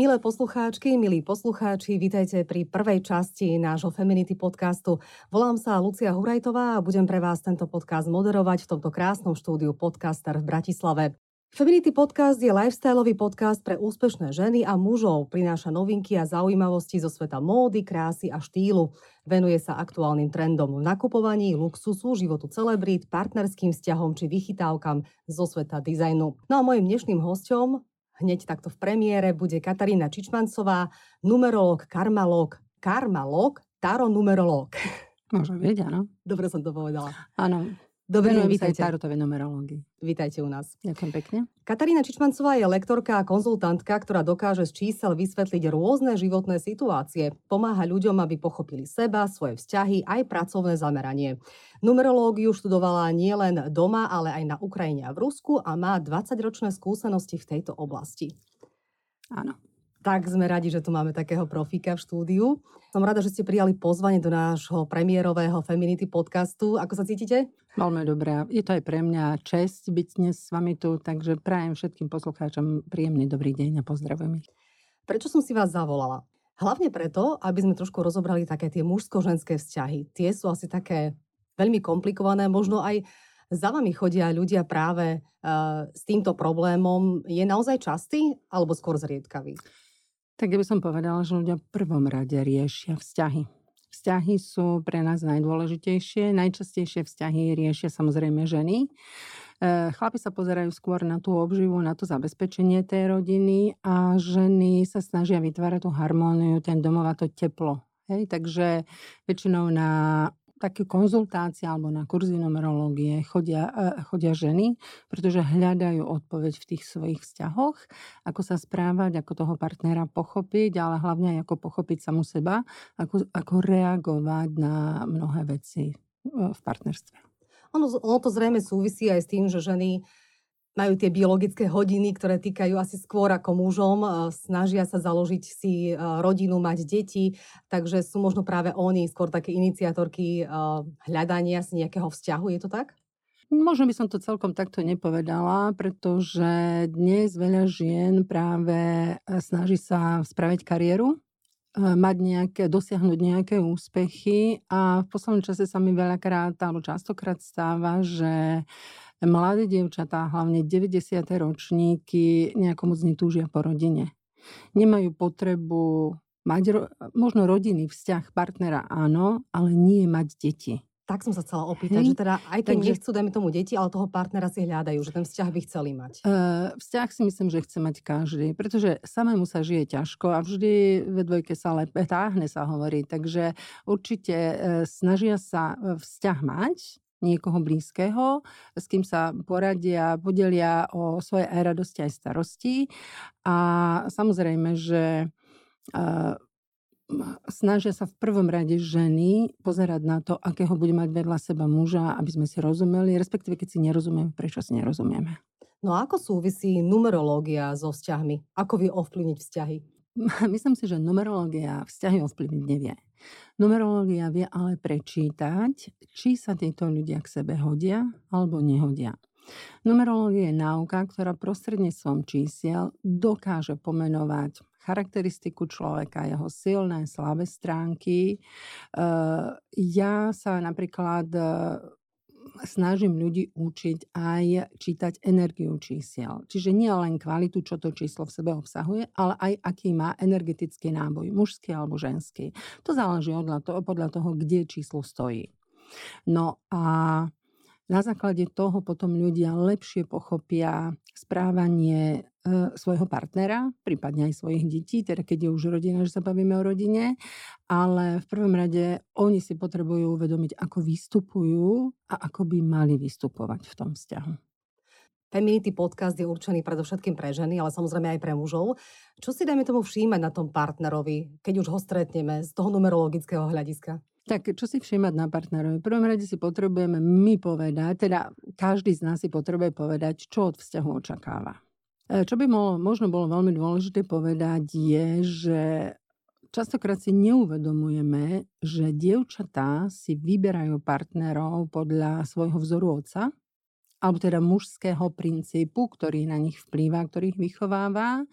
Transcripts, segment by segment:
Milé poslucháčky, milí poslucháči, vítajte pri prvej časti nášho Feminity podcastu. Volám sa Lucia Hurajtová a budem pre vás tento podcast moderovať v tomto krásnom štúdiu Podcaster v Bratislave. Feminity podcast je lifestyleový podcast pre úspešné ženy a mužov. Prináša novinky a zaujímavosti zo sveta módy, krásy a štýlu. Venuje sa aktuálnym trendom v nakupovaní, luxusu, životu celebrít, partnerským vzťahom či vychytávkam zo sveta dizajnu. No a mojim dnešným hostom hneď takto v premiére bude Katarína Čičmancová, numerológ, karmalóg, karmalóg, taronumerológ. Môže byť, áno. Dobre som to povedala. Áno. Sa aj vítajte. tarotovej numerológii. Vítajte u nás. Ďakujem pekne. Katarína Čičmancová je lektorka a konzultantka, ktorá dokáže z čísel vysvetliť rôzne životné situácie. Pomáha ľuďom, aby pochopili seba, svoje vzťahy, aj pracovné zameranie. Numerológiu študovala nielen doma, ale aj na Ukrajine a v Rusku a má 20-ročné skúsenosti v tejto oblasti. Áno. Tak sme radi, že tu máme takého profíka v štúdiu. Som rada, že ste prijali pozvanie do nášho premiérového Feminity podcastu. Ako sa cítite? Veľmi dobré. Je to aj pre mňa čest byť dnes s vami tu, takže prajem všetkým poslucháčom príjemný dobrý deň a pozdravujem ich. Prečo som si vás zavolala? Hlavne preto, aby sme trošku rozobrali také tie mužsko-ženské vzťahy. Tie sú asi také veľmi komplikované, možno aj za vami chodia ľudia práve uh, s týmto problémom. Je naozaj častý alebo skôr zriedkavý? Tak ja by som povedala, že ľudia v prvom rade riešia vzťahy. Vzťahy sú pre nás najdôležitejšie. Najčastejšie vzťahy riešia samozrejme ženy. E, Chlapi sa pozerajú skôr na tú obživu, na to zabezpečenie tej rodiny a ženy sa snažia vytvárať tú harmóniu, ten domov a to teplo. Hej, takže väčšinou na také konzultácie alebo na kurzy numerológie chodia, e, chodia ženy, pretože hľadajú odpoveď v tých svojich vzťahoch, ako sa správať, ako toho partnera pochopiť, ale hlavne aj ako pochopiť samu seba, ako, ako reagovať na mnohé veci e, v partnerstve. Ono, ono to zrejme súvisí aj s tým, že ženy majú tie biologické hodiny, ktoré týkajú asi skôr ako mužom, e, snažia sa založiť si e, rodinu, mať deti, takže sú možno práve oni skôr také iniciatorky e, hľadania si nejakého vzťahu, je to tak? Možno by som to celkom takto nepovedala, pretože dnes veľa žien práve snaží sa spraviť kariéru, mať nejaké, dosiahnuť nejaké úspechy a v poslednom čase sa mi veľakrát alebo častokrát stáva, že mladé dievčatá, hlavne 90. ročníky, nejako moc netúžia po rodine. Nemajú potrebu mať ro- možno rodinný vzťah partnera, áno, ale nie mať deti. Tak som sa chcela opýtať, Hej, že teda aj keď takže- nechcú, dajme tomu deti, ale toho partnera si hľadajú, že ten vzťah by chceli mať. E, vzťah si myslím, že chce mať každý, pretože samému sa žije ťažko a vždy ve dvojke sa lepe táhne sa hovorí, takže určite e, snažia sa e, vzťah mať, niekoho blízkeho, s kým sa poradia, podelia o svoje aj radosti, aj starosti. A samozrejme, že snažia sa v prvom rade ženy pozerať na to, akého bude mať vedľa seba muža, aby sme si rozumeli, respektíve keď si nerozumieme, prečo si nerozumieme. No a ako súvisí numerológia so vzťahmi? Ako vie ovplyvniť vzťahy? Myslím si, že numerológia vzťahy ovplyvniť nevie. Numerológia vie ale prečítať, či sa títo ľudia k sebe hodia alebo nehodia. Numerológia je náuka, ktorá prostredníctvom čísiel dokáže pomenovať charakteristiku človeka, jeho silné, slabé stránky. Eh, Ja sa napríklad snažím ľudí učiť aj čítať energiu čísiel. Čiže nie len kvalitu, čo to číslo v sebe obsahuje, ale aj aký má energetický náboj, mužský alebo ženský. To záleží podľa toho, podľa toho kde číslo stojí. No a na základe toho potom ľudia lepšie pochopia správanie svojho partnera, prípadne aj svojich detí, teda keď je už rodina, že sa bavíme o rodine, ale v prvom rade oni si potrebujú uvedomiť, ako vystupujú a ako by mali vystupovať v tom vzťahu. Feminity podcast je určený predovšetkým pre ženy, ale samozrejme aj pre mužov. Čo si dajme tomu všímať na tom partnerovi, keď už ho stretneme z toho numerologického hľadiska? Tak čo si všímať na partnerovi? V prvom rade si potrebujeme my povedať, teda každý z nás si potrebuje povedať, čo od vzťahu očakáva. E, Čo by mohlo, možno bolo veľmi dôležité povedať je, že častokrát si neuvedomujeme, že dievčatá si vyberajú partnerov podľa svojho vzoru otca alebo teda mužského princípu, ktorý na nich vplýva, ktorý ich vychováva.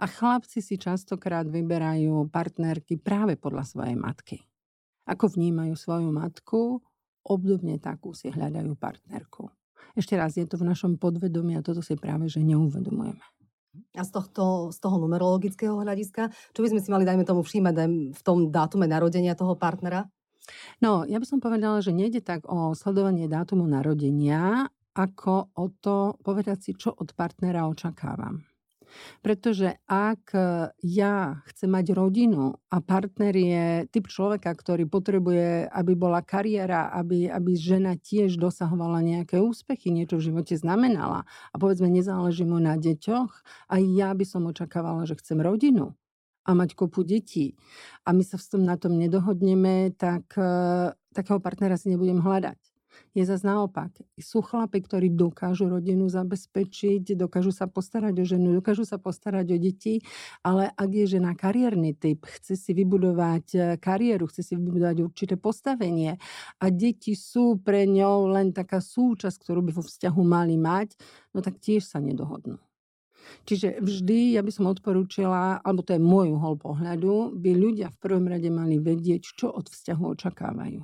A chlapci si častokrát vyberajú partnerky práve podľa svojej matky. Ako vnímajú svoju matku, obdobne takú si hľadajú partnerku. Ešte raz, je to v našom podvedomí a toto si práve že neuvedomujeme. A z, tohto, z toho numerologického hľadiska, čo by sme si mali, dajme tomu, všímať v tom dátume narodenia toho partnera? No, ja by som povedala, že nejde tak o sledovanie dátumu narodenia, ako o to povedať si, čo od partnera očakávam. Pretože ak ja chcem mať rodinu a partner je typ človeka, ktorý potrebuje, aby bola kariéra, aby, aby žena tiež dosahovala nejaké úspechy, niečo v živote znamenala a povedzme nezáleží mu na deťoch, aj ja by som očakávala, že chcem rodinu a mať kopu detí. A my sa v tom na tom nedohodneme, tak takého partnera si nebudem hľadať je zase naopak. Sú chlapi, ktorí dokážu rodinu zabezpečiť, dokážu sa postarať o ženu, dokážu sa postarať o deti, ale ak je žena kariérny typ, chce si vybudovať e, kariéru, chce si vybudovať určité postavenie a deti sú pre ňou len taká súčasť, ktorú by vo vzťahu mali mať, no tak tiež sa nedohodnú. Čiže vždy, ja by som odporúčila, alebo to je môj uhol pohľadu, by ľudia v prvom rade mali vedieť, čo od vzťahu očakávajú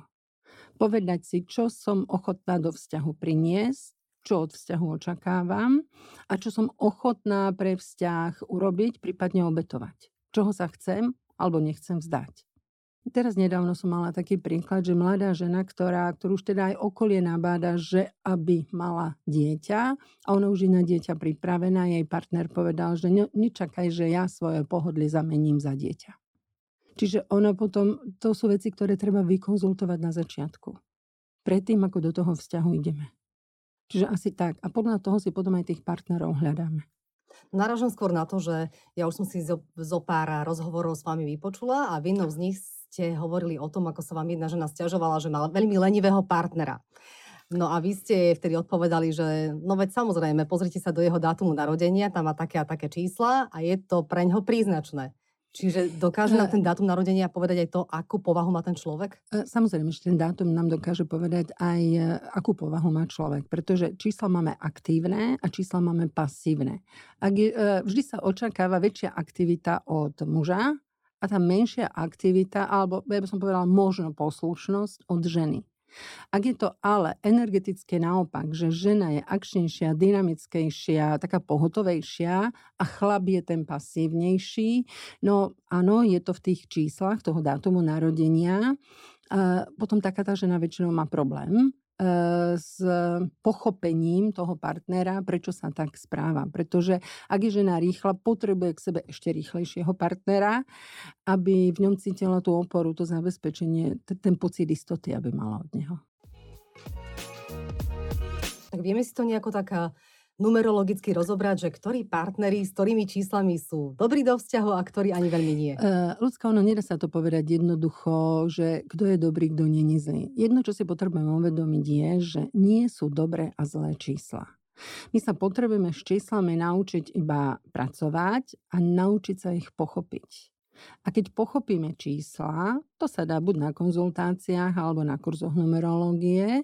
povedať si, čo som ochotná do vzťahu priniesť, čo od vzťahu očakávam a čo som ochotná pre vzťah urobiť, prípadne obetovať. Čoho sa chcem alebo nechcem vzdať. Teraz nedávno som mala taký príklad, že mladá žena, ktorá, ktorú už teda aj okolie nabáda, že aby mala dieťa a ona už je na dieťa pripravená, jej partner povedal, že nečakaj, že ja svoje pohodlie zamením za dieťa. Čiže ono potom, to sú veci, ktoré treba vykonzultovať na začiatku. Predtým, ako do toho vzťahu ideme. Čiže asi tak. A podľa toho si potom aj tých partnerov hľadáme. Naražam skôr na to, že ja už som si zo, zo pár rozhovorov s vami vypočula a v jednom z nich ste hovorili o tom, ako sa vám jedna žena stiažovala, že mala veľmi lenivého partnera. No a vy ste vtedy odpovedali, že no veď samozrejme, pozrite sa do jeho dátumu narodenia, tam má také a také čísla a je to pre ňo príznačné. Čiže dokáže nám ten dátum narodenia povedať aj to, akú povahu má ten človek? E, samozrejme, že ten dátum nám dokáže povedať aj, e, akú povahu má človek. Pretože čísla máme aktívne a čísla máme pasívne. Ak je, e, vždy sa očakáva väčšia aktivita od muža a tá menšia aktivita, alebo ja by som povedala možno poslušnosť od ženy. Ak je to ale energetické naopak, že žena je akčnejšia, dynamickejšia, taká pohotovejšia a chlap je ten pasívnejší, no áno, je to v tých číslach toho dátumu narodenia, potom taká tá žena väčšinou má problém s pochopením toho partnera, prečo sa tak správa. Pretože ak je žena rýchla, potrebuje k sebe ešte rýchlejšieho partnera, aby v ňom cítila tú oporu, to zabezpečenie, ten pocit istoty, aby mala od neho. Tak vieme si to nejako taká numerologicky rozobrať, že ktorí partneri s ktorými číslami sú dobrí do vzťahu a ktorí ani veľmi nie? Uh, ľudská, ono nedá sa to povedať jednoducho, že kto je dobrý, kto nie je zlý. Jedno, čo si potrebujeme uvedomiť je, že nie sú dobré a zlé čísla. My sa potrebujeme s číslami naučiť iba pracovať a naučiť sa ich pochopiť. A keď pochopíme čísla, to sa dá buď na konzultáciách alebo na kurzoch numerológie, e,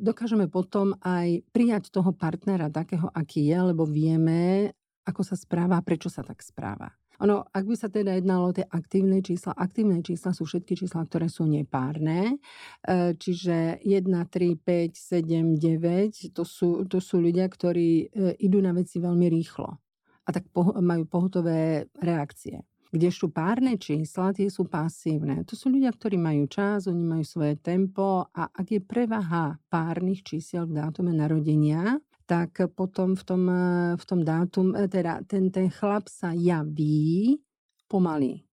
dokážeme potom aj prijať toho partnera takého, aký je, lebo vieme, ako sa správa prečo sa tak správa. Ono, ak by sa teda jednalo o tie aktívne čísla, aktívne čísla sú všetky čísla, ktoré sú nepárne, e, čiže 1, 3, 5, 7, 9, to sú, to sú ľudia, ktorí e, idú na veci veľmi rýchlo a tak majú pohotové reakcie kdežto párne čísla tie sú pasívne. To sú ľudia, ktorí majú čas, oni majú svoje tempo a ak je prevaha párnych čísiel v dátume narodenia, tak potom v tom, v tom dátum, e, teda ten, ten chlap sa javí pomaly.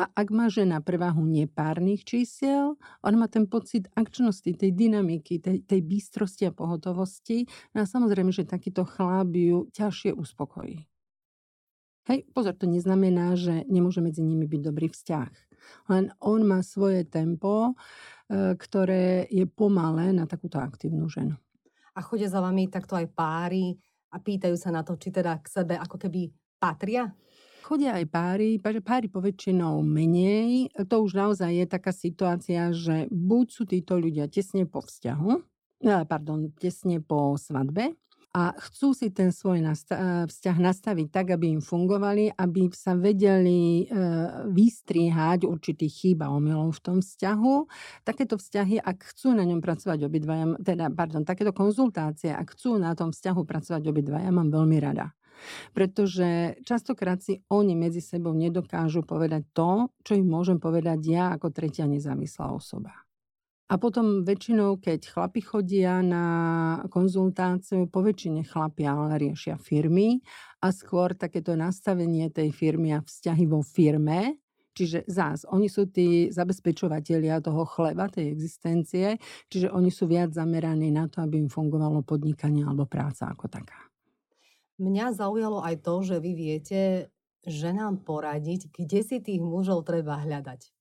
A ak má žena prevahu nepárnych čísiel, on má ten pocit akčnosti, tej dynamiky, tej, tej bystrosti a pohotovosti. No a samozrejme, že takýto chlap ju ťažšie uspokojí. Hej, pozor, to neznamená, že nemôže medzi nimi byť dobrý vzťah. Len on má svoje tempo, e, ktoré je pomalé na takúto aktívnu ženu. A chodia za vami takto aj páry a pýtajú sa na to, či teda k sebe ako keby patria? Chodia aj páry, páry poväčšinou menej. To už naozaj je taká situácia, že buď sú títo ľudia tesne po vzťahu, pardon, tesne po svadbe a chcú si ten svoj nasta- vzťah nastaviť tak, aby im fungovali, aby sa vedeli e, vystriehať určitých chýb a omylov v tom vzťahu. Takéto vzťahy, ak chcú na ňom pracovať obidvaja, teda, pardon, takéto konzultácie, ak chcú na tom vzťahu pracovať obidvaja, mám veľmi rada. Pretože častokrát si oni medzi sebou nedokážu povedať to, čo im môžem povedať ja ako tretia nezávislá osoba. A potom väčšinou, keď chlapi chodia na konzultáciu, po väčšine chlapi ale riešia firmy a skôr takéto nastavenie tej firmy a vzťahy vo firme, Čiže zás, oni sú tí zabezpečovateľia toho chleba, tej existencie, čiže oni sú viac zameraní na to, aby im fungovalo podnikanie alebo práca ako taká. Mňa zaujalo aj to, že vy viete ženám poradiť, kde si tých mužov treba hľadať.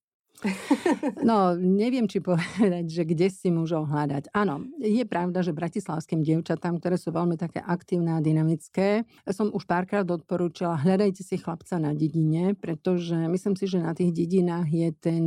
No, neviem, či povedať, že kde si mužov hľadať. Áno, je pravda, že bratislavským dievčatám, ktoré sú veľmi také aktívne a dynamické, som už párkrát odporúčala, hľadajte si chlapca na dedine, pretože myslím si, že na tých dedinách je ten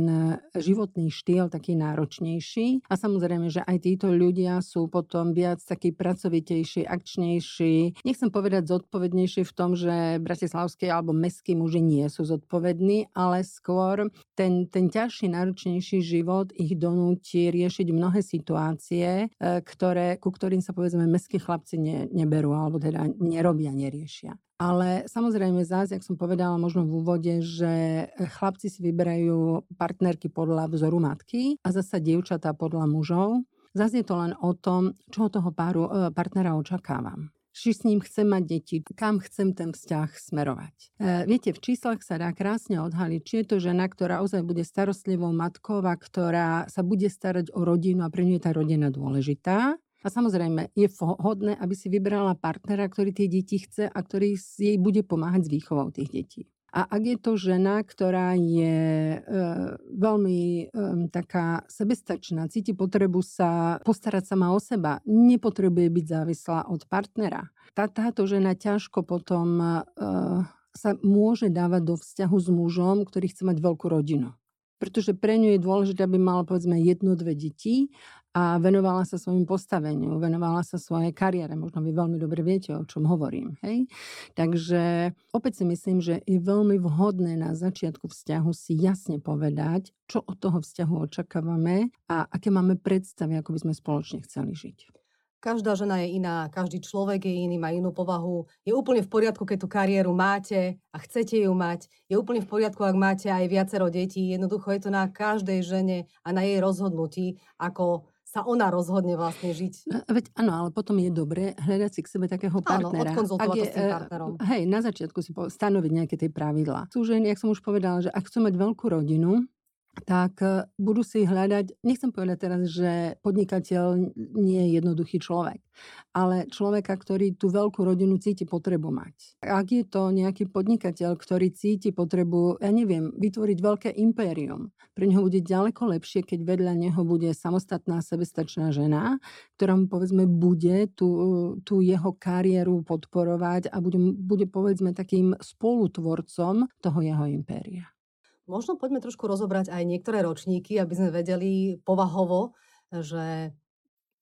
životný štýl taký náročnejší. A samozrejme, že aj títo ľudia sú potom viac takí pracovitejší, akčnejší. Nechcem povedať zodpovednejší v tom, že bratislavskí alebo mestskí muži nie sú zodpovední, ale skôr ten, ten ťaž ťažší, náročnejší život ich donúti riešiť mnohé situácie, e, ktoré, ku ktorým sa povedzme mestskí chlapci ne, neberú alebo teda nerobia, neriešia. Ale samozrejme zás, jak som povedala možno v úvode, že chlapci si vyberajú partnerky podľa vzoru matky a zasa dievčatá podľa mužov. Zase je to len o tom, čo od toho páru, e, partnera očakávam či s ním chcem mať deti, kam chcem ten vzťah smerovať. E, viete, v číslach sa dá krásne odhaliť, či je to žena, ktorá ozaj bude starostlivou matkou a ktorá sa bude starať o rodinu a pre ňu je tá rodina dôležitá. A samozrejme, je vhodné, aby si vybrala partnera, ktorý tie deti chce a ktorý jej bude pomáhať s výchovou tých detí. A ak je to žena, ktorá je e, veľmi e, taká sebestačná, cíti potrebu sa postarať sama o seba, nepotrebuje byť závislá od partnera. Tá, táto žena ťažko potom e, sa môže dávať do vzťahu s mužom, ktorý chce mať veľkú rodinu pretože pre ňu je dôležité, aby mala povedzme jedno, dve deti a venovala sa svojim postaveniu, venovala sa svojej kariére. Možno vy veľmi dobre viete, o čom hovorím. Hej? Takže opäť si myslím, že je veľmi vhodné na začiatku vzťahu si jasne povedať, čo od toho vzťahu očakávame a aké máme predstavy, ako by sme spoločne chceli žiť. Každá žena je iná, každý človek je iný, má inú povahu. Je úplne v poriadku, keď tú kariéru máte a chcete ju mať. Je úplne v poriadku, ak máte aj viacero detí. Jednoducho je to na každej žene a na jej rozhodnutí, ako sa ona rozhodne vlastne žiť. No, veď áno, ale potom je dobré hľadať si k sebe takého partnera. Áno, odkonzultovať je, s tým partnerom. Hej, na začiatku si stanoviť nejaké tie pravidlá. Sú ženy, jak som už povedala, že ak chcú mať veľkú rodinu, tak e, budú si hľadať, nechcem povedať teraz, že podnikateľ nie je jednoduchý človek, ale človeka, ktorý tú veľkú rodinu cíti potrebu mať. Ak je to nejaký podnikateľ, ktorý cíti potrebu, ja neviem, vytvoriť veľké impérium, pre neho bude ďaleko lepšie, keď vedľa neho bude samostatná sebestačná žena, ktorá mu povedzme bude tú, tú jeho kariéru podporovať a bude, bude povedzme takým spolutvorcom toho jeho impéria. Možno poďme trošku rozobrať aj niektoré ročníky, aby sme vedeli povahovo, že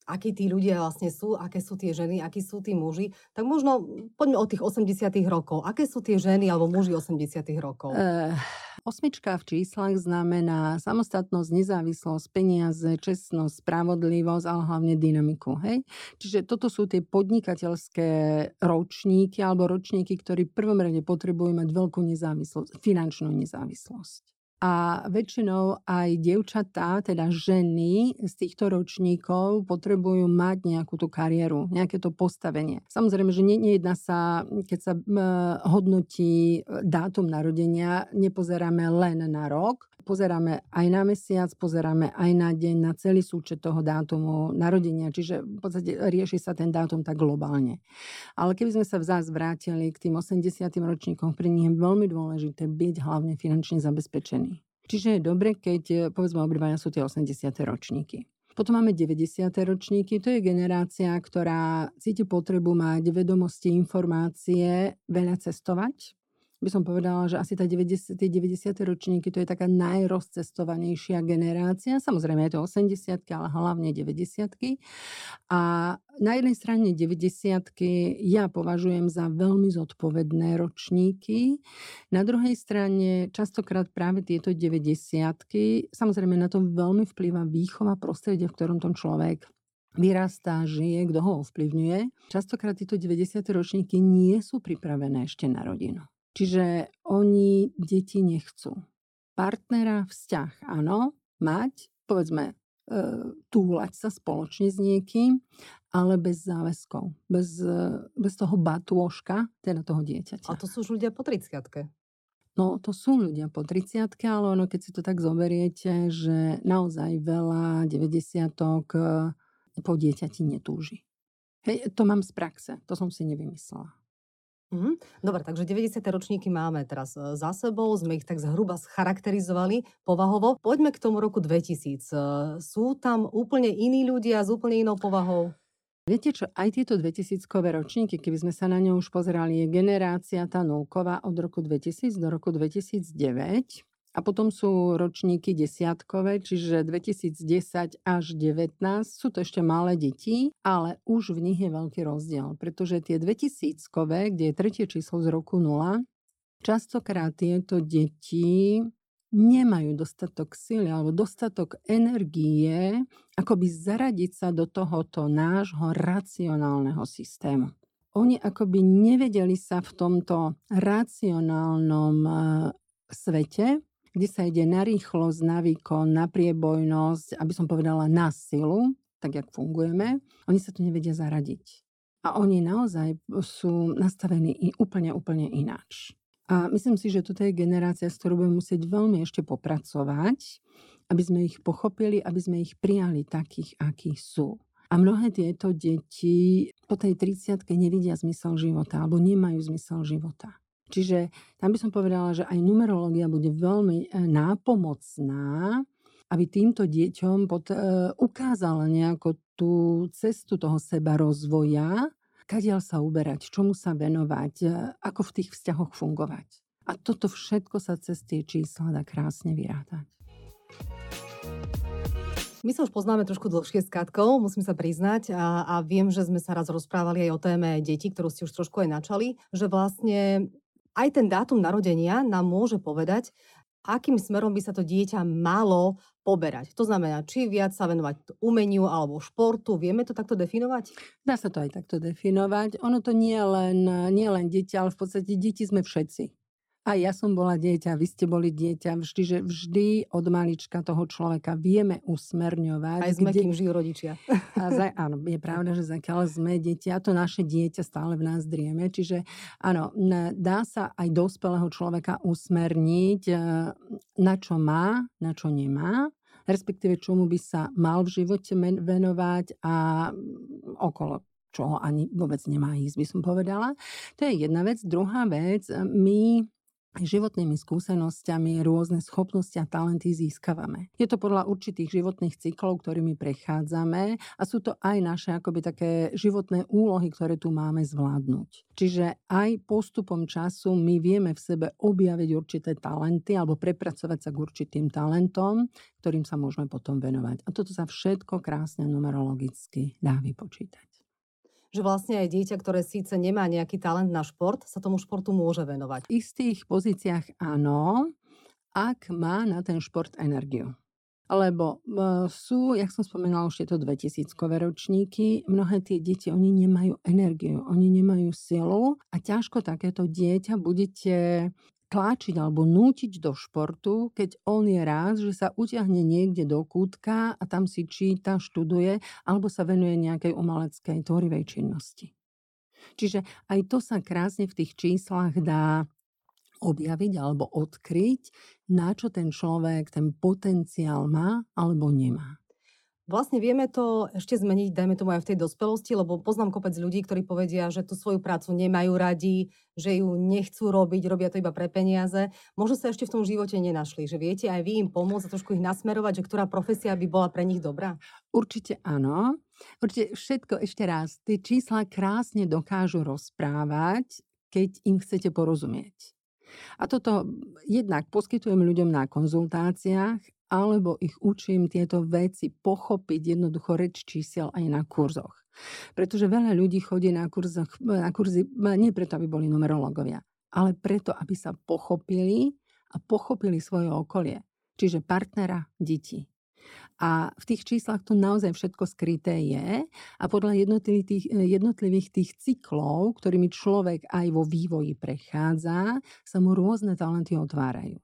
akí tí ľudia vlastne sú, aké sú tie ženy, akí sú tí muži. Tak možno poďme od tých 80 rokov. Aké sú tie ženy alebo muži 80 rokov? Uh, osmička v číslach znamená samostatnosť, nezávislosť, peniaze, čestnosť, spravodlivosť, ale hlavne dynamiku. Hej? Čiže toto sú tie podnikateľské ročníky alebo ročníky, ktorí v prvom rade potrebujú mať veľkú nezávislosť, finančnú nezávislosť a väčšinou aj dievčatá, teda ženy z týchto ročníkov potrebujú mať nejakú tú kariéru, nejaké to postavenie. Samozrejme, že nejedná sa, keď sa hodnotí e, dátum narodenia, nepozeráme len na rok, pozeráme aj na mesiac, pozeráme aj na deň, na celý súčet toho dátumu narodenia, čiže v podstate rieši sa ten dátum tak globálne. Ale keby sme sa vzás vrátili k tým 80. ročníkom, pre nich je veľmi dôležité byť hlavne finančne zabezpečený. Čiže je dobre, keď eh, povedzme obidvaja sú tie 80. ročníky. Potom máme 90. ročníky, to je generácia, ktorá cíti potrebu mať vedomosti, informácie, veľa cestovať, by som povedala, že asi tá 90, tie 90. ročníky to je taká najrozcestovanejšia generácia. Samozrejme je to 80 ale hlavne 90 A na jednej strane 90 ja považujem za veľmi zodpovedné ročníky. Na druhej strane častokrát práve tieto 90 samozrejme na to veľmi vplýva výchova prostredia, v ktorom ten človek vyrastá, žije, kto ho ovplyvňuje. Častokrát tieto 90. ročníky nie sú pripravené ešte na rodinu. Čiže oni deti nechcú. Partnera, vzťah, áno, mať, povedzme, e, túlať sa spoločne s niekým, ale bez záväzkov, bez, e, bez toho batôžka, teda toho dieťaťa. A to sú už ľudia po 30 No, to sú ľudia po 30 ale ono, keď si to tak zoberiete, že naozaj veľa 90 po dieťati netúži. Hej, to mám z praxe, to som si nevymyslela. Mm, dobre, takže 90. ročníky máme teraz e, za sebou, sme ich tak zhruba scharakterizovali povahovo. Poďme k tomu roku 2000. E, sú tam úplne iní ľudia s úplne inou povahou? Viete čo, aj tieto 2000-kové ročníky, keby sme sa na ňu už pozerali, je generácia tá nulková od roku 2000 do roku 2009. A potom sú ročníky desiatkové, čiže 2010 až 19 sú to ešte malé deti, ale už v nich je veľký rozdiel, pretože tie 2000-kové, kde je tretie číslo z roku 0, častokrát tieto deti nemajú dostatok sily alebo dostatok energie, ako by zaradiť sa do tohoto nášho racionálneho systému. Oni akoby nevedeli sa v tomto racionálnom eh, svete kde sa ide na rýchlosť, na výkon, na priebojnosť, aby som povedala na silu, tak jak fungujeme, oni sa tu nevedia zaradiť. A oni naozaj sú nastavení úplne, úplne ináč. A myslím si, že toto je generácia, s ktorou budeme musieť veľmi ešte popracovať, aby sme ich pochopili, aby sme ich prijali takých, akí sú. A mnohé tieto deti po tej 30 nevidia zmysel života alebo nemajú zmysel života. Čiže tam by som povedala, že aj numerológia bude veľmi e, nápomocná, aby týmto deťom pod, e, ukázala nejakú tú cestu toho seba rozvoja, kadiaľ sa uberať, čomu sa venovať, e, ako v tých vzťahoch fungovať. A toto všetko sa cez tie čísla dá krásne vyrátať. My sa už poznáme trošku dlhšie s Katkou, musím sa priznať. A, a viem, že sme sa raz rozprávali aj o téme detí, ktorú ste už trošku aj načali, že vlastne aj ten dátum narodenia nám môže povedať, akým smerom by sa to dieťa malo poberať. To znamená, či viac sa venovať umeniu alebo športu. Vieme to takto definovať? Dá sa to aj takto definovať. Ono to nie len, nie len deti, ale v podstate deti sme všetci. A ja som bola dieťa, vy ste boli dieťa. Vždy, že vždy od malička toho človeka vieme usmerňovať. Aj sme, kde... kým žijú rodičia. A za, áno, je pravda, že zakiaľ sme deti a to naše dieťa stále v nás drieme. Čiže áno, dá sa aj dospelého človeka usmerniť, e, na čo má, na čo nemá respektíve čomu by sa mal v živote venovať a okolo čoho ani vôbec nemá ísť, by som povedala. To je jedna vec. Druhá vec, my životnými skúsenosťami rôzne schopnosti a talenty získavame. Je to podľa určitých životných cyklov, ktorými prechádzame a sú to aj naše akoby také životné úlohy, ktoré tu máme zvládnuť. Čiže aj postupom času my vieme v sebe objaviť určité talenty alebo prepracovať sa k určitým talentom, ktorým sa môžeme potom venovať. A toto sa všetko krásne numerologicky dá vypočítať že vlastne aj dieťa, ktoré síce nemá nejaký talent na šport, sa tomu športu môže venovať. V istých pozíciách áno, ak má na ten šport energiu. Lebo e, sú, jak som spomenula, už tieto 2000-kové ročníky, mnohé tie deti, oni nemajú energiu, oni nemajú silu a ťažko takéto dieťa budete tlačiť alebo nútiť do športu, keď on je rád, že sa utiahne niekde do kútka a tam si číta, študuje alebo sa venuje nejakej umeleckej tvorivej činnosti. Čiže aj to sa krásne v tých číslach dá objaviť alebo odkryť, na čo ten človek ten potenciál má alebo nemá. Vlastne vieme to ešte zmeniť, dajme tomu aj v tej dospelosti, lebo poznám kopec ľudí, ktorí povedia, že tú svoju prácu nemajú radi, že ju nechcú robiť, robia to iba pre peniaze. Možno sa ešte v tom živote nenašli, že viete aj vy im pomôcť a trošku ich nasmerovať, že ktorá profesia by bola pre nich dobrá? Určite áno. Určite všetko ešte raz. Tie čísla krásne dokážu rozprávať, keď im chcete porozumieť. A toto jednak poskytujem ľuďom na konzultáciách, alebo ich učím tieto veci pochopiť jednoducho reč čísel aj na kurzoch. Pretože veľa ľudí chodí na, kurzoch, na kurzy nie preto, aby boli numerológovia, ale preto, aby sa pochopili a pochopili svoje okolie. Čiže partnera, deti, a v tých číslach to naozaj všetko skryté je a podľa jednotlivých tých, jednotlivých tých cyklov, ktorými človek aj vo vývoji prechádza, sa mu rôzne talenty otvárajú.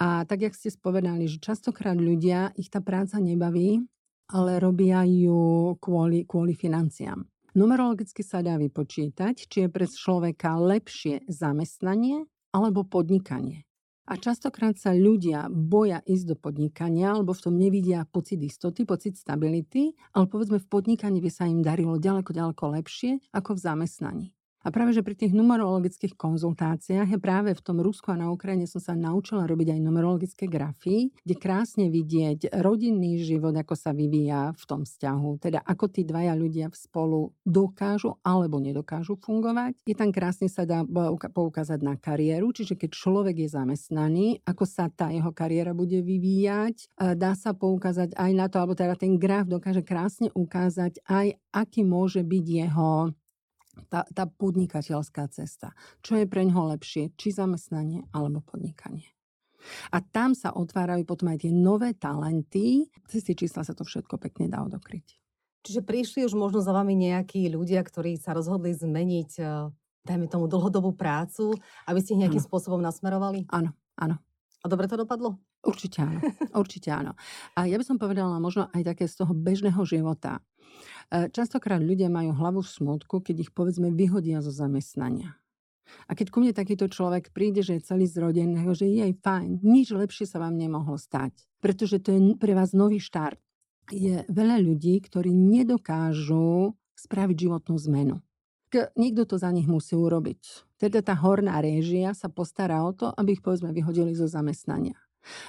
A tak, jak ste spovedali, že častokrát ľudia, ich tá práca nebaví, ale robia ju kvôli, kvôli financiám. Numerologicky sa dá vypočítať, či je pre človeka lepšie zamestnanie alebo podnikanie. A častokrát sa ľudia boja ísť do podnikania, alebo v tom nevidia pocit istoty, pocit stability, ale povedzme v podnikaní by sa im darilo ďaleko, ďaleko lepšie ako v zamestnaní. A práve, že pri tých numerologických konzultáciách je práve v tom Rusku a na Ukrajine som sa naučila robiť aj numerologické grafy, kde krásne vidieť rodinný život, ako sa vyvíja v tom vzťahu. Teda ako tí dvaja ľudia spolu dokážu alebo nedokážu fungovať. Je tam krásne sa dá poukázať na kariéru, čiže keď človek je zamestnaný, ako sa tá jeho kariéra bude vyvíjať. Dá sa poukázať aj na to, alebo teda ten graf dokáže krásne ukázať aj, aký môže byť jeho tá, tá podnikateľská cesta. Čo je pre ňoho lepšie, či zamestnanie alebo podnikanie. A tam sa otvárajú potom aj tie nové talenty. Cez tie čísla sa to všetko pekne dá odokryť. Čiže prišli už možno za vami nejakí ľudia, ktorí sa rozhodli zmeniť, eh, dajme tomu, dlhodobú prácu, aby ste ich nejakým ano. spôsobom nasmerovali? Áno, áno. A dobre to dopadlo? Určite áno. Určite áno. A ja by som povedala možno aj také z toho bežného života. E, častokrát ľudia majú hlavu v smutku, keď ich povedzme vyhodia zo zamestnania. A keď ku mne takýto človek príde, že je celý zrodený, že je aj fajn, nič lepšie sa vám nemohlo stať, pretože to je pre vás nový štart. Je veľa ľudí, ktorí nedokážu spraviť životnú zmenu. Niekto to za nich musí urobiť. Teda tá horná réžia sa postará o to, aby ich povedzme vyhodili zo zamestnania.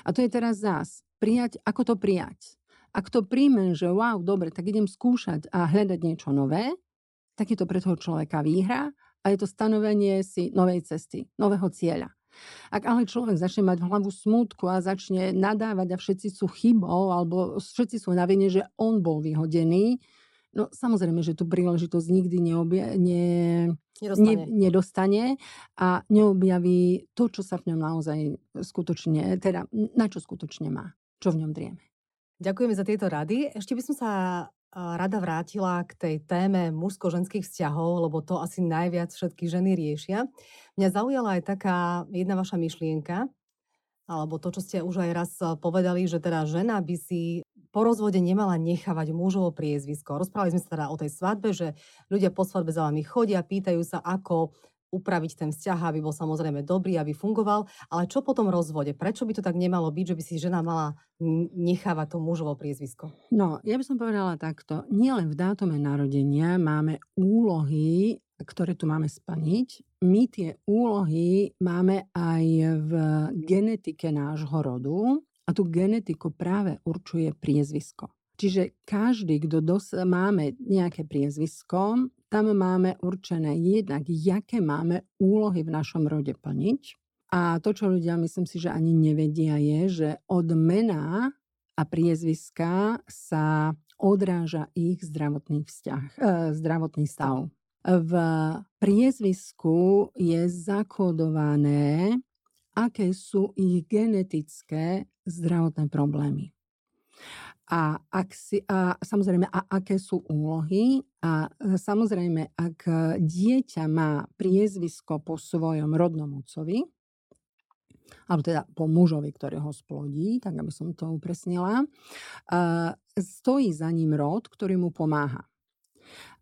A to je teraz zás. Prijať, ako to prijať? Ak to príjmem, že wow, dobre, tak idem skúšať a hľadať niečo nové, tak je to pre toho človeka výhra a je to stanovenie si novej cesty, nového cieľa. Ak ale človek začne mať v hlavu smútku a začne nadávať a všetci sú chybou alebo všetci sú na vine, že on bol vyhodený, no samozrejme, že tú príležitosť nikdy neobie, ne, nedostane. Ne, nedostane a neobjaví to, čo sa v ňom naozaj skutočne, teda na čo skutočne má, čo v ňom drieme. Ďakujeme za tieto rady. Ešte by som sa rada vrátila k tej téme mužsko-ženských vzťahov, lebo to asi najviac všetky ženy riešia. Mňa zaujala aj taká jedna vaša myšlienka, alebo to, čo ste už aj raz povedali, že teda žena by si po rozvode nemala nechávať mužovo priezvisko. Rozprávali sme sa teda o tej svadbe, že ľudia po svadbe za vami chodia, pýtajú sa, ako upraviť ten vzťah, aby bol samozrejme dobrý, aby fungoval. Ale čo po tom rozvode? Prečo by to tak nemalo byť, že by si žena mala nechávať to mužovo priezvisko? No, ja by som povedala takto. Nielen v dátume narodenia máme úlohy, ktoré tu máme splniť. My tie úlohy máme aj v genetike nášho rodu a tú genetiku práve určuje priezvisko. Čiže každý, kto dos- máme nejaké priezvisko, tam máme určené jednak, jaké máme úlohy v našom rode plniť. A to, čo ľudia myslím si, že ani nevedia, je, že od mena a priezviska sa odráža ich zdravotný vzťah, e, zdravotný stav. V priezvisku je zakodované, aké sú ich genetické zdravotné problémy. A, ak si, a samozrejme, a aké sú úlohy. A e, samozrejme, ak dieťa má priezvisko po svojom rodnom otcovi, alebo teda po mužovi, ktorý ho splodí, tak aby som to upresnila, stojí za ním rod, ktorý mu pomáha.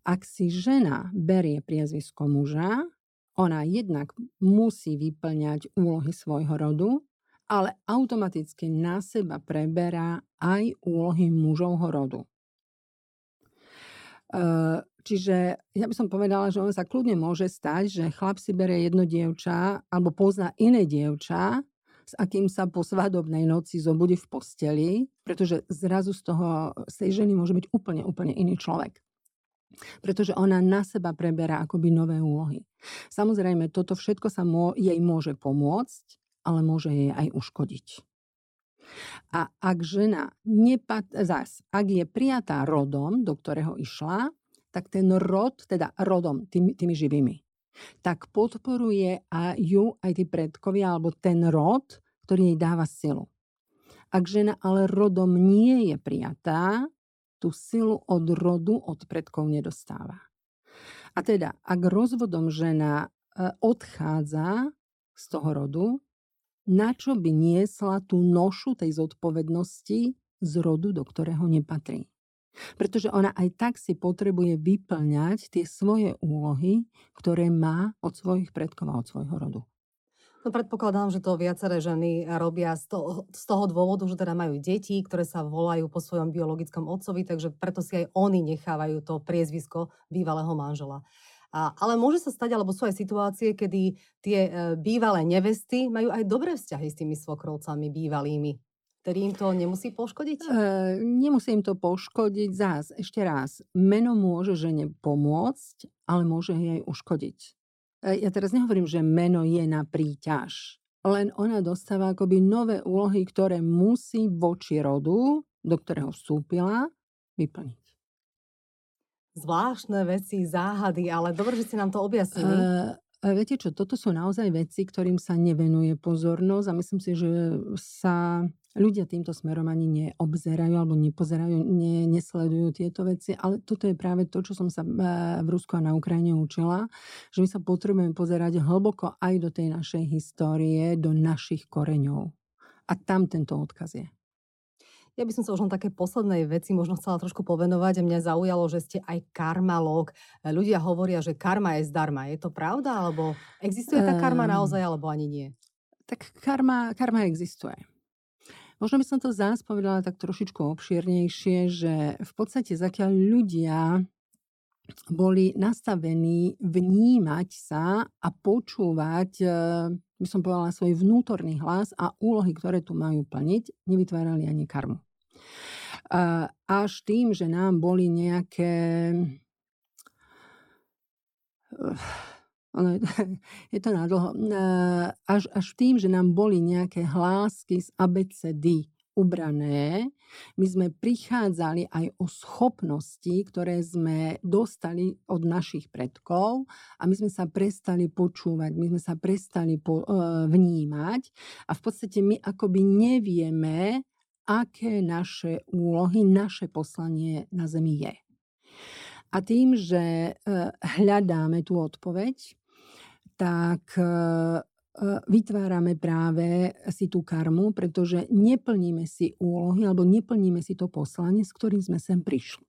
Ak si žena berie priezvisko muža, ona jednak musí vyplňať úlohy svojho rodu, ale automaticky na seba preberá aj úlohy mužovho rodu. Čiže ja by som povedala, že on sa kľudne môže stať, že chlap si berie jedno dievča alebo pozná iné dievča, s akým sa po svadobnej noci zobudí v posteli, pretože zrazu z toho, z tej ženy môže byť úplne, úplne iný človek. pretože ona na seba preberá akoby nové úlohy. Samozrejme, toto všetko sa mo- jej môže pomôcť, ale môže jej aj uškodiť. A ak žena nepat- zas, ak je prijatá rodom, do ktorého išla, tak ten rod, teda rodom, tými, tými živými, tak podporuje a ju aj tí predkovia, alebo ten rod, ktorý jej dáva silu. Ak žena ale rodom nie je prijatá, tú silu od rodu, od predkov nedostáva. A teda, ak rozvodom žena e, odchádza z toho rodu, na čo by niesla tú nošu tej zodpovednosti z rodu, do ktorého nepatrí. Pretože ona aj tak si potrebuje vyplňať tie svoje úlohy, ktoré má od svojich predkov a od svojho rodu. No predpokladám, že to viaceré ženy robia z toho, z toho dôvodu, že teda majú deti, ktoré sa volajú po svojom biologickom otcovi, takže preto si aj oni nechávajú to priezvisko bývalého manžela. A, ale môže sa stať, alebo sú aj situácie, kedy tie e, bývalé nevesty majú aj dobré vzťahy s tými svokrovcami bývalými. Tedy im to nemusí poškodiť? E, nemusí im to poškodiť. Zás, ešte raz, meno môže žene pomôcť, ale môže jej uškodiť. E, ja teraz nehovorím, že meno je na príťaž. Len ona dostáva akoby nové úlohy, ktoré musí voči rodu, do ktorého vstúpila, vyplniť. Zvláštne veci, záhady, ale dobre, že ste nám to objasnili. Uh, Viete čo, toto sú naozaj veci, ktorým sa nevenuje pozornosť a myslím si, že sa ľudia týmto smerom ani neobzerajú alebo nepozerajú, ne, nesledujú tieto veci, ale toto je práve to, čo som sa e, v Rusku a na Ukrajine učila, že my sa potrebujeme pozerať hlboko aj do tej našej histórie, do našich koreňov. A tam tento odkaz je. Ja by som sa už len také poslednej veci možno chcela trošku povenovať. A mňa zaujalo, že ste aj karmalóg. Ľudia hovoria, že karma je zdarma. Je to pravda? Alebo existuje tá karma ehm. naozaj, alebo ani nie? Tak karma, karma existuje. Možno by som to zás povedala tak trošičku obšírnejšie, že v podstate zakiaľ ľudia boli nastavení vnímať sa a počúvať, eh, by som povedala, svoj vnútorný hlas a úlohy, ktoré tu majú plniť, nevytvárali ani karmu. Až tým, že nám boli nejaké je to nadlho. Až, až tým, že nám boli nejaké hlásky z ABCD ubrané, my sme prichádzali aj o schopnosti, ktoré sme dostali od našich predkov a my sme sa prestali počúvať, my sme sa prestali po, e, vnímať a v podstate my akoby nevieme, aké naše úlohy, naše poslanie na Zemi je. A tým, že e, hľadáme tú odpoveď, tak e, vytvárame práve si tú karmu, pretože neplníme si úlohy alebo neplníme si to poslanie, s ktorým sme sem prišli.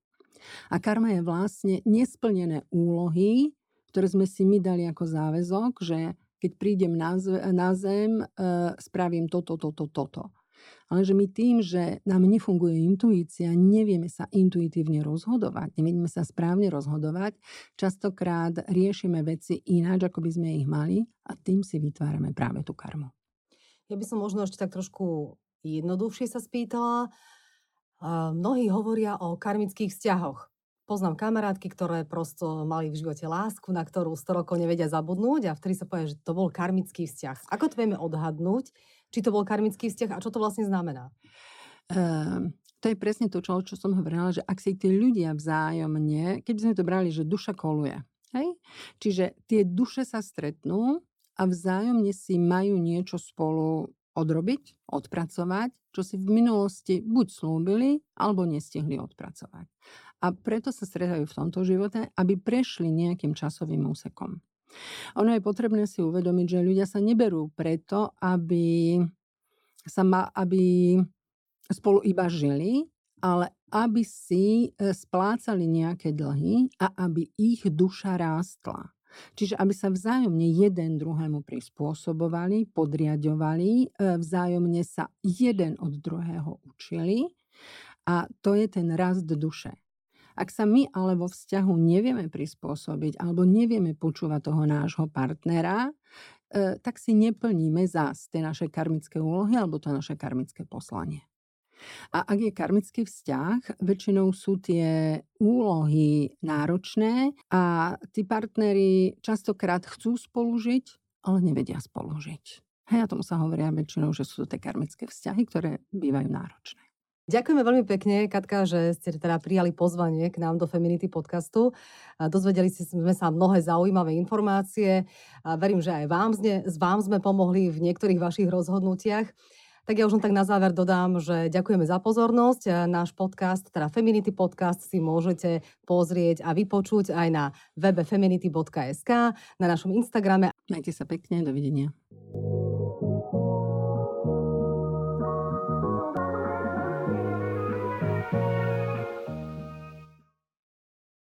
A karma je vlastne nesplnené úlohy, ktoré sme si my dali ako záväzok, že keď prídem na, zem, e, spravím toto, toto, toto. Ale že my tým, že nám nefunguje intuícia, nevieme sa intuitívne rozhodovať, nevieme sa správne rozhodovať, častokrát riešime veci ináč, ako by sme ich mali a tým si vytvárame práve tú karmu. Ja by som možno ešte tak trošku jednoduchšie sa spýtala. Mnohí hovoria o karmických vzťahoch. Poznám kamarátky, ktoré prosto mali v živote lásku, na ktorú 100 rokov nevedia zabudnúť a vtedy sa povie, že to bol karmický vzťah. Ako to vieme odhadnúť, či to bol karmický vzťah a čo to vlastne znamená? Uh, to je presne to, čo, čo som hovorila, že ak si tí ľudia vzájomne, keby sme to brali, že duša koluje, hej? čiže tie duše sa stretnú a vzájomne si majú niečo spolu odrobiť, odpracovať, čo si v minulosti buď slúbili, alebo nestihli odpracovať. A preto sa stretajú v tomto živote, aby prešli nejakým časovým úsekom. Ono je potrebné si uvedomiť, že ľudia sa neberú preto, aby, sa ma, aby spolu iba žili, ale aby si e, splácali nejaké dlhy a aby ich duša rástla. Čiže aby sa vzájomne jeden druhému prispôsobovali, podriadovali, e, vzájomne sa jeden od druhého učili a to je ten rast duše. Ak sa my ale vo vzťahu nevieme prispôsobiť alebo nevieme počúvať toho nášho partnera, e, tak si neplníme zás tie naše karmické úlohy alebo to naše karmické poslanie. A ak je karmický vzťah, väčšinou sú tie úlohy náročné a tí partneri častokrát chcú spolužiť, ale nevedia spolužiť. Hej, a tomu sa hovoria väčšinou, že sú to tie karmické vzťahy, ktoré bývajú náročné. Ďakujeme veľmi pekne, Katka, že ste teda prijali pozvanie k nám do Feminity podcastu. Dozvedeli sme sa mnohé zaujímavé informácie. Verím, že aj vám, vám sme pomohli v niektorých vašich rozhodnutiach. Tak ja už len tak na záver dodám, že ďakujeme za pozornosť. Náš podcast, teda Feminity podcast si môžete pozrieť a vypočuť aj na webe feminity.sk, na našom Instagrame. Majte sa pekne, dovidenia.